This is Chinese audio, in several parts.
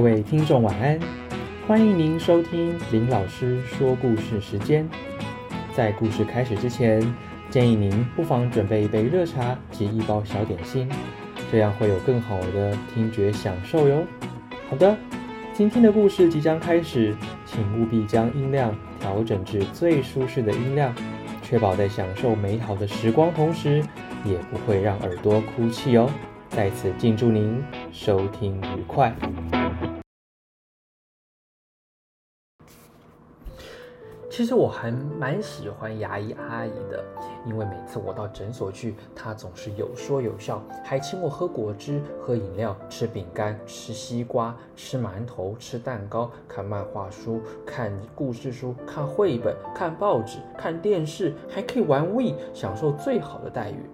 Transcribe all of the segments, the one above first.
各位听众晚安，欢迎您收听林老师说故事时间。在故事开始之前，建议您不妨准备一杯热茶及一包小点心，这样会有更好的听觉享受哟。好的，今天的故事即将开始，请务必将音量调整至最舒适的音量，确保在享受美好的时光同时，也不会让耳朵哭泣哦。在此敬祝您收听愉快。其实我还蛮喜欢牙医阿姨的，因为每次我到诊所去，她总是有说有笑，还请我喝果汁、喝饮料、吃饼干、吃西瓜、吃馒头、吃蛋糕、看漫画书、看故事书、看绘本、看报纸、看电视，还可以玩 We，享受最好的待遇。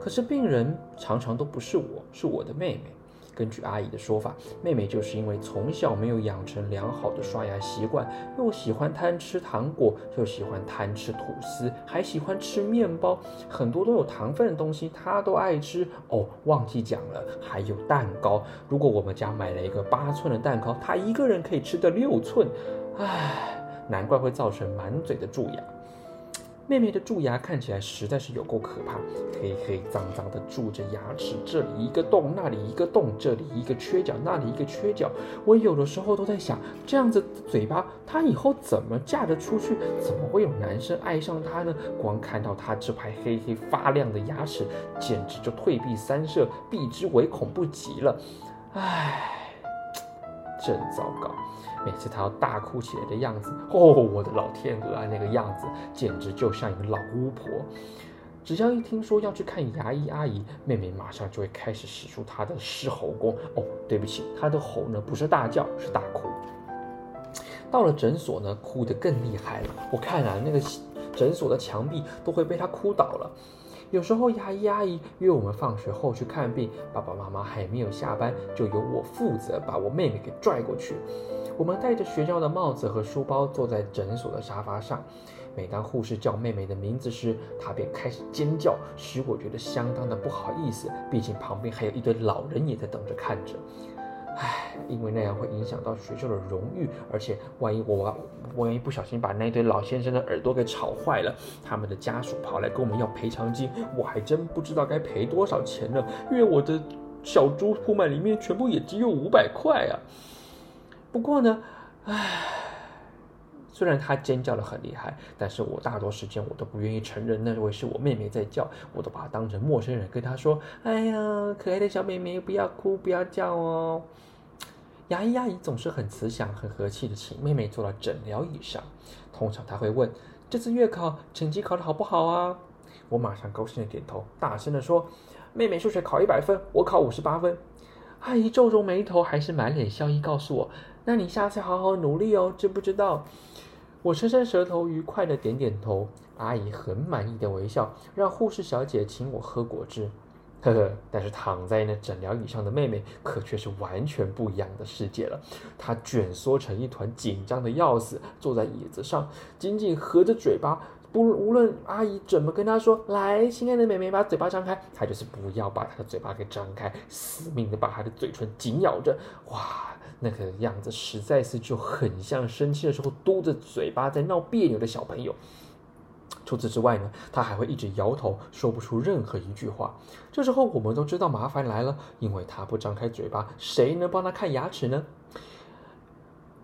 可是病人常常都不是我，是我的妹妹。根据阿姨的说法，妹妹就是因为从小没有养成良好的刷牙习惯，又喜欢贪吃糖果，又喜欢贪吃吐司，还喜欢吃面包，很多都有糖分的东西她都爱吃。哦，忘记讲了，还有蛋糕。如果我们家买了一个八寸的蛋糕，她一个人可以吃的六寸。唉，难怪会造成满嘴的蛀牙。妹妹的蛀牙看起来实在是有够可怕，黑黑脏脏的蛀着牙齿，这里一个洞，那里一个洞，这里一个缺角，那里一个缺角。我有的时候都在想，这样子嘴巴，她以后怎么嫁得出去？怎么会有男生爱上她呢？光看到她这排黑黑发亮的牙齿，简直就退避三舍，避之唯恐不及了。唉，真糟糕。每次她要大哭起来的样子，哦，我的老天鹅啊，那个样子简直就像一个老巫婆。只要一听说要去看牙医阿姨，妹妹马上就会开始使出她的狮吼功。哦，对不起，她的吼呢不是大叫，是大哭。到了诊所呢，哭得更厉害了。我看啊，那个诊所的墙壁都会被她哭倒了。有时候牙医阿姨约我们放学后去看病，爸爸妈妈还没有下班，就由我负责把我妹妹给拽过去。我们戴着学校的帽子和书包，坐在诊所的沙发上。每当护士叫妹妹的名字时，她便开始尖叫，使我觉得相当的不好意思。毕竟旁边还有一堆老人也在等着看着。唉，因为那样会影响到学校的荣誉，而且万一我万一不小心把那对老先生的耳朵给吵坏了，他们的家属跑来跟我们要赔偿金，我还真不知道该赔多少钱呢。因为我的小猪铺满里面全部也只有五百块啊。不过呢，唉，虽然她尖叫的很厉害，但是我大多时间我都不愿意承认那位是我妹妹在叫，我都把她当成陌生人跟她说：“哎呀，可爱的小妹妹，不要哭，不要叫哦。”牙医阿姨总是很慈祥、很和气的请妹妹坐到诊疗椅上。通常她会问：“这次月考成绩考得好不好啊？”我马上高兴的点头，大声的说：“妹妹数学考一百分，我考五十八分。”阿姨皱皱眉头，还是满脸笑意告诉我。那你下次好好努力哦，知不知道？我伸伸舌头，愉快的点点头。阿姨很满意的微笑，让护士小姐请我喝果汁。呵呵，但是躺在那诊疗椅上的妹妹，可却是完全不一样的世界了。她卷缩成一团，紧张的要死，坐在椅子上，紧紧合着嘴巴。不，无论阿姨怎么跟她说：“来，亲爱的妹妹，把嘴巴张开。”她就是不要把她的嘴巴给张开，死命的把她的嘴唇紧咬着。哇！那个样子实在是就很像生气的时候嘟着嘴巴在闹别扭的小朋友。除此之外呢，他还会一直摇头，说不出任何一句话。这时候我们都知道麻烦来了，因为他不张开嘴巴，谁能帮他看牙齿呢？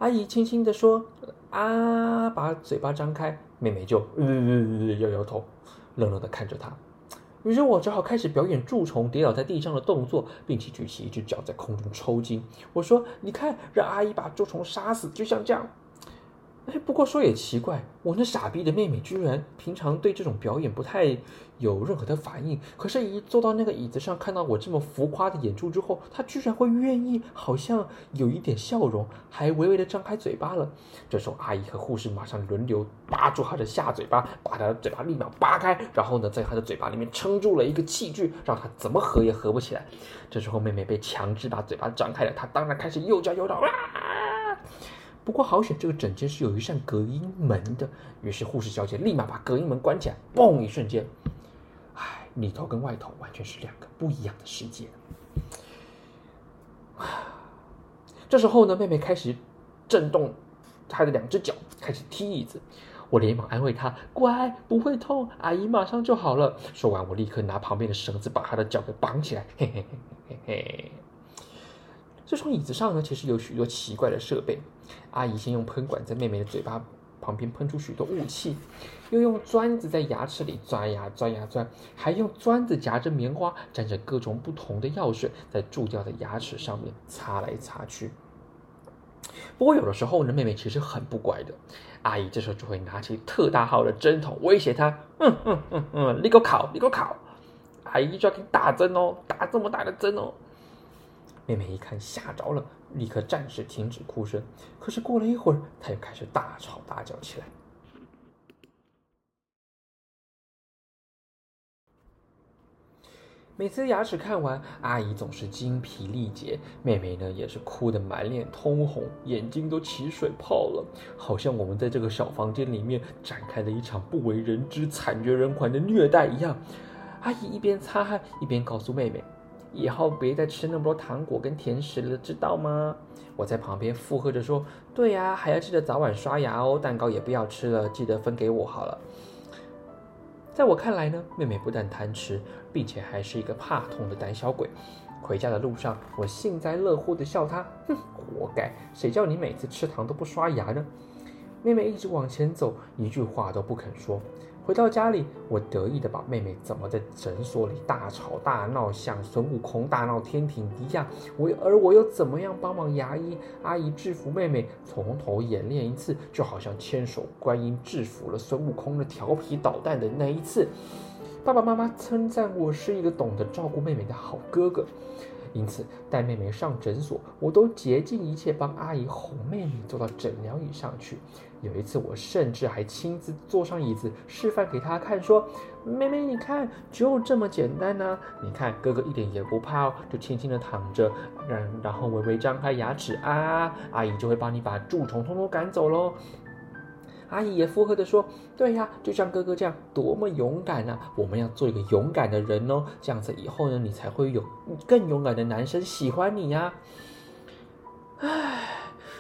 阿姨轻轻地说：“啊，把嘴巴张开。”妹妹就呃摇摇头，冷冷地看着她。于是我只好开始表演蛀虫跌倒在地上的动作，并且举起一只脚在空中抽筋。我说：“你看，让阿姨把蛀虫杀死，就像这样。”哎，不过说也奇怪，我那傻逼的妹妹居然平常对这种表演不太有任何的反应，可是，一坐到那个椅子上，看到我这么浮夸的演出之后，她居然会愿意，好像有一点笑容，还微微的张开嘴巴了。这时候，阿姨和护士马上轮流扒住她的下嘴巴，把她的嘴巴立马扒开，然后呢，在她的嘴巴里面撑住了一个器具，让她怎么合也合不起来。这时候，妹妹被强制把嘴巴张开了，她当然开始又叫又吵啊！不过好险，这个诊间是有一扇隔音门的。于是护士小姐立马把隔音门关起来，嘣！一瞬间，唉，里头跟外头完全是两个不一样的世界。这时候呢，妹妹开始震动她的两只脚，开始踢椅子。我连忙安慰她：“乖，不会痛，阿姨马上就好了。”说完，我立刻拿旁边的绳子把她的脚给绑起来。嘿嘿嘿嘿嘿。这双椅子上呢，其实有许多奇怪的设备。阿姨先用喷管在妹妹的嘴巴旁边喷出许多雾气，又用钻子在牙齿里钻呀钻呀钻，还用钻子夹着棉花，沾着各种不同的药水，在蛀掉的牙齿上面擦来擦去。不过有的时候呢，妹妹其实很不乖的。阿姨这时候就会拿起特大号的针筒威胁她：“嗯嗯嗯嗯，你给我烤，你给我烤！阿姨就要给你打针哦，打这么大的针哦。”妹妹一看吓着了，立刻暂时停止哭声。可是过了一会儿，她又开始大吵大叫起来。每次牙齿看完，阿姨总是精疲力竭，妹妹呢也是哭得满脸通红，眼睛都起水泡了，好像我们在这个小房间里面展开了一场不为人知、惨绝人寰的虐待一样。阿姨一边擦汗，一边告诉妹妹：“以后别再吃那么多糖果跟甜食了，知道吗？”我在旁边附和着说：“对呀，还要记得早晚刷牙哦，蛋糕也不要吃了，记得分给我好了。”在我看来呢，妹妹不但贪吃，并且还是一个怕痛的胆小鬼。回家的路上，我幸灾乐祸地笑她：“哼，活该！谁叫你每次吃糖都不刷牙呢？”妹妹一直往前走，一句话都不肯说。回到家里，我得意的把妹妹怎么在诊所里大吵大闹，像孙悟空大闹天庭一样，我而我又怎么样帮忙牙医阿姨制服妹妹，从头演练一次，就好像千手观音制服了孙悟空的调皮捣蛋的那一次。爸爸妈妈称赞我是一个懂得照顾妹妹的好哥哥。因此，带妹妹上诊所，我都竭尽一切帮阿姨哄妹妹坐到诊疗椅上去。有一次，我甚至还亲自坐上椅子示范给她看，说：“妹妹，你看，就这么简单呢。你看，哥哥一点也不怕哦，就轻轻的躺着，然然后微微张开牙齿啊，阿姨就会帮你把蛀虫通通赶走喽。”阿姨也附和的说：“对呀，就像哥哥这样，多么勇敢啊！我们要做一个勇敢的人哦，这样子以后呢，你才会有更勇敢的男生喜欢你呀。”唉，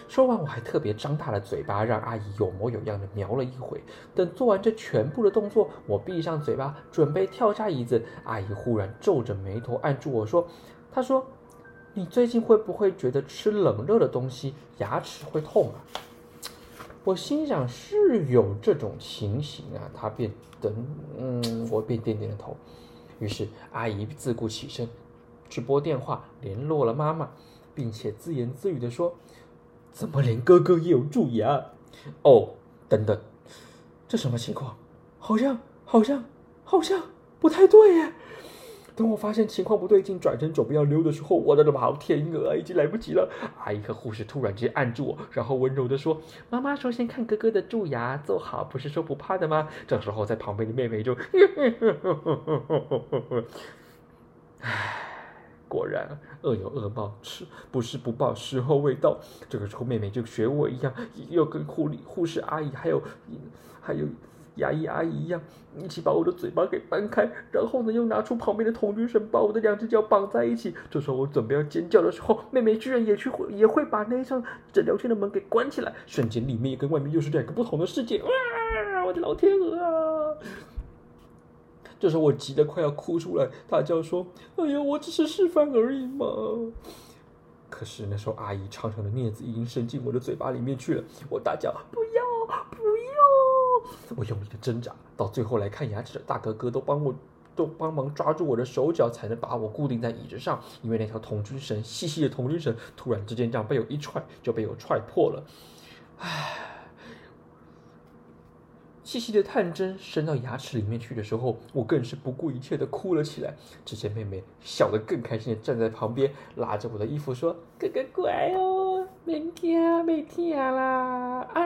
说完我还特别张大了嘴巴，让阿姨有模有样的瞄了一回。等做完这全部的动作，我闭上嘴巴，准备跳下椅子，阿姨忽然皱着眉头按住我说：“她说，你最近会不会觉得吃冷热的东西牙齿会痛啊？”我心想是有这种情形啊，他便等，嗯，我便点点了头。于是阿姨自顾起身，去拨电话联络了妈妈，并且自言自语的说：“怎么连哥哥也有蛀牙？哦，等等，这什么情况？好像，好像，好像不太对耶。”等我发现情况不对劲，转身准备要溜的时候，我的老天鹅，已经来不及了！阿姨和护士突然间按住我，然后温柔的说：“妈妈说先看哥哥的蛀牙，做好，不是说不怕的吗？”这时候在旁边的妹妹就，唉，果然恶有恶报，吃不是不报，时候未到。这个时候妹妹就学我一样，又跟护理护士阿姨还有还有。牙医阿姨一样，一起把我的嘴巴给掰开，然后呢，又拿出旁边的童军绳，把我的两只脚绑在一起。这时候我准备要尖叫的时候，妹妹居然也去会也会把那一扇诊疗间的门给关起来，瞬间里面跟外面又是两个不同的世界。哇！我的老天鹅啊！这时候我急得快要哭出来，大叫说：“哎呀，我只是示范而已嘛！”可是那时候阿姨长长的镊子已经伸进我的嘴巴里面去了，我大叫：“不要，不！”我用力的挣扎，到最后来看牙齿的大哥哥都帮我，都帮忙抓住我的手脚，才能把我固定在椅子上。因为那条童军绳，细细的童军绳，突然之间这样被我一踹，就被我踹破了。唉。细细的探针伸到牙齿里面去的时候，我更是不顾一切的哭了起来。只见妹妹笑得更开心的站在旁边，拉着我的衣服说：“哥哥乖哦，别惊，别疼啦，啊，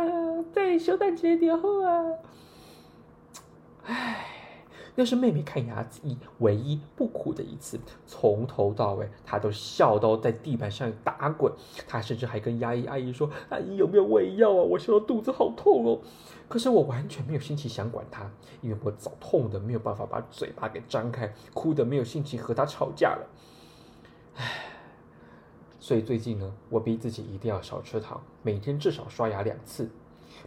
再小等一就好啊。”唉。那是妹妹看牙子一唯一不哭的一次，从头到尾她都笑到在地板上打滚。她甚至还跟牙医阿姨说：“阿姨有没有胃药啊？我笑到肚子好痛哦。”可是我完全没有心情想管她，因为我早痛的没有办法把嘴巴给张开，哭的没有心情和她吵架了。唉。所以最近呢，我逼自己一定要少吃糖，每天至少刷牙两次。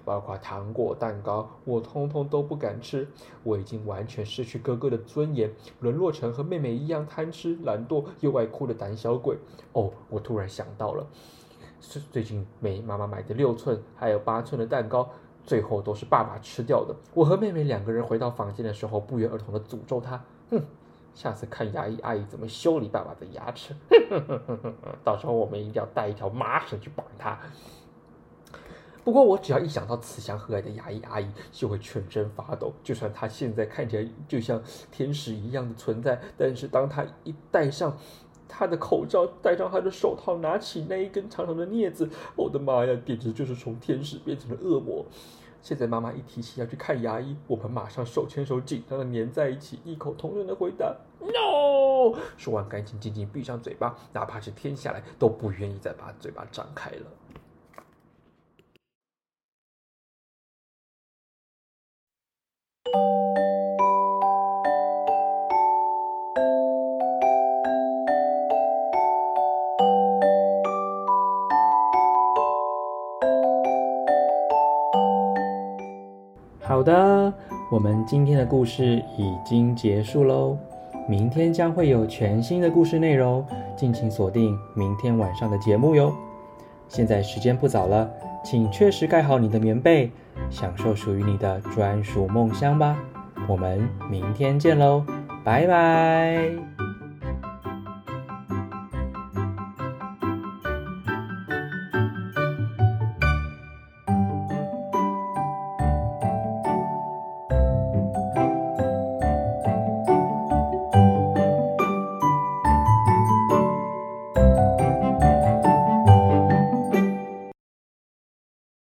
包括糖果、蛋糕，我通通都不敢吃。我已经完全失去哥哥的尊严，沦落成和妹妹一样贪吃、懒惰又爱哭的胆小鬼。哦，我突然想到了，是最近美妈妈买的六寸还有八寸的蛋糕，最后都是爸爸吃掉的。我和妹妹两个人回到房间的时候，不约而同的诅咒他：哼，下次看牙医阿姨怎么修理爸爸的牙齿。到时候我们一定要带一条麻绳去绑他。不过我只要一想到慈祥和蔼的牙医阿姨，就会全身发抖。就算她现在看起来就像天使一样的存在，但是当她一戴上她的口罩，戴上她的手套，拿起那一根长长的镊子，我的妈呀，简直就是从天使变成了恶魔。现在妈妈一提起要去看牙医，我们马上手牵手，紧张的粘在一起，异口同声的回答：“No！” 说完，赶紧紧紧闭上嘴巴，哪怕是天下来都不愿意再把嘴巴张开了。好的，我们今天的故事已经结束喽。明天将会有全新的故事内容，敬请锁定明天晚上的节目哟。现在时间不早了，请确实盖好你的棉被，享受属于你的专属梦乡吧。我们明天见喽，拜拜。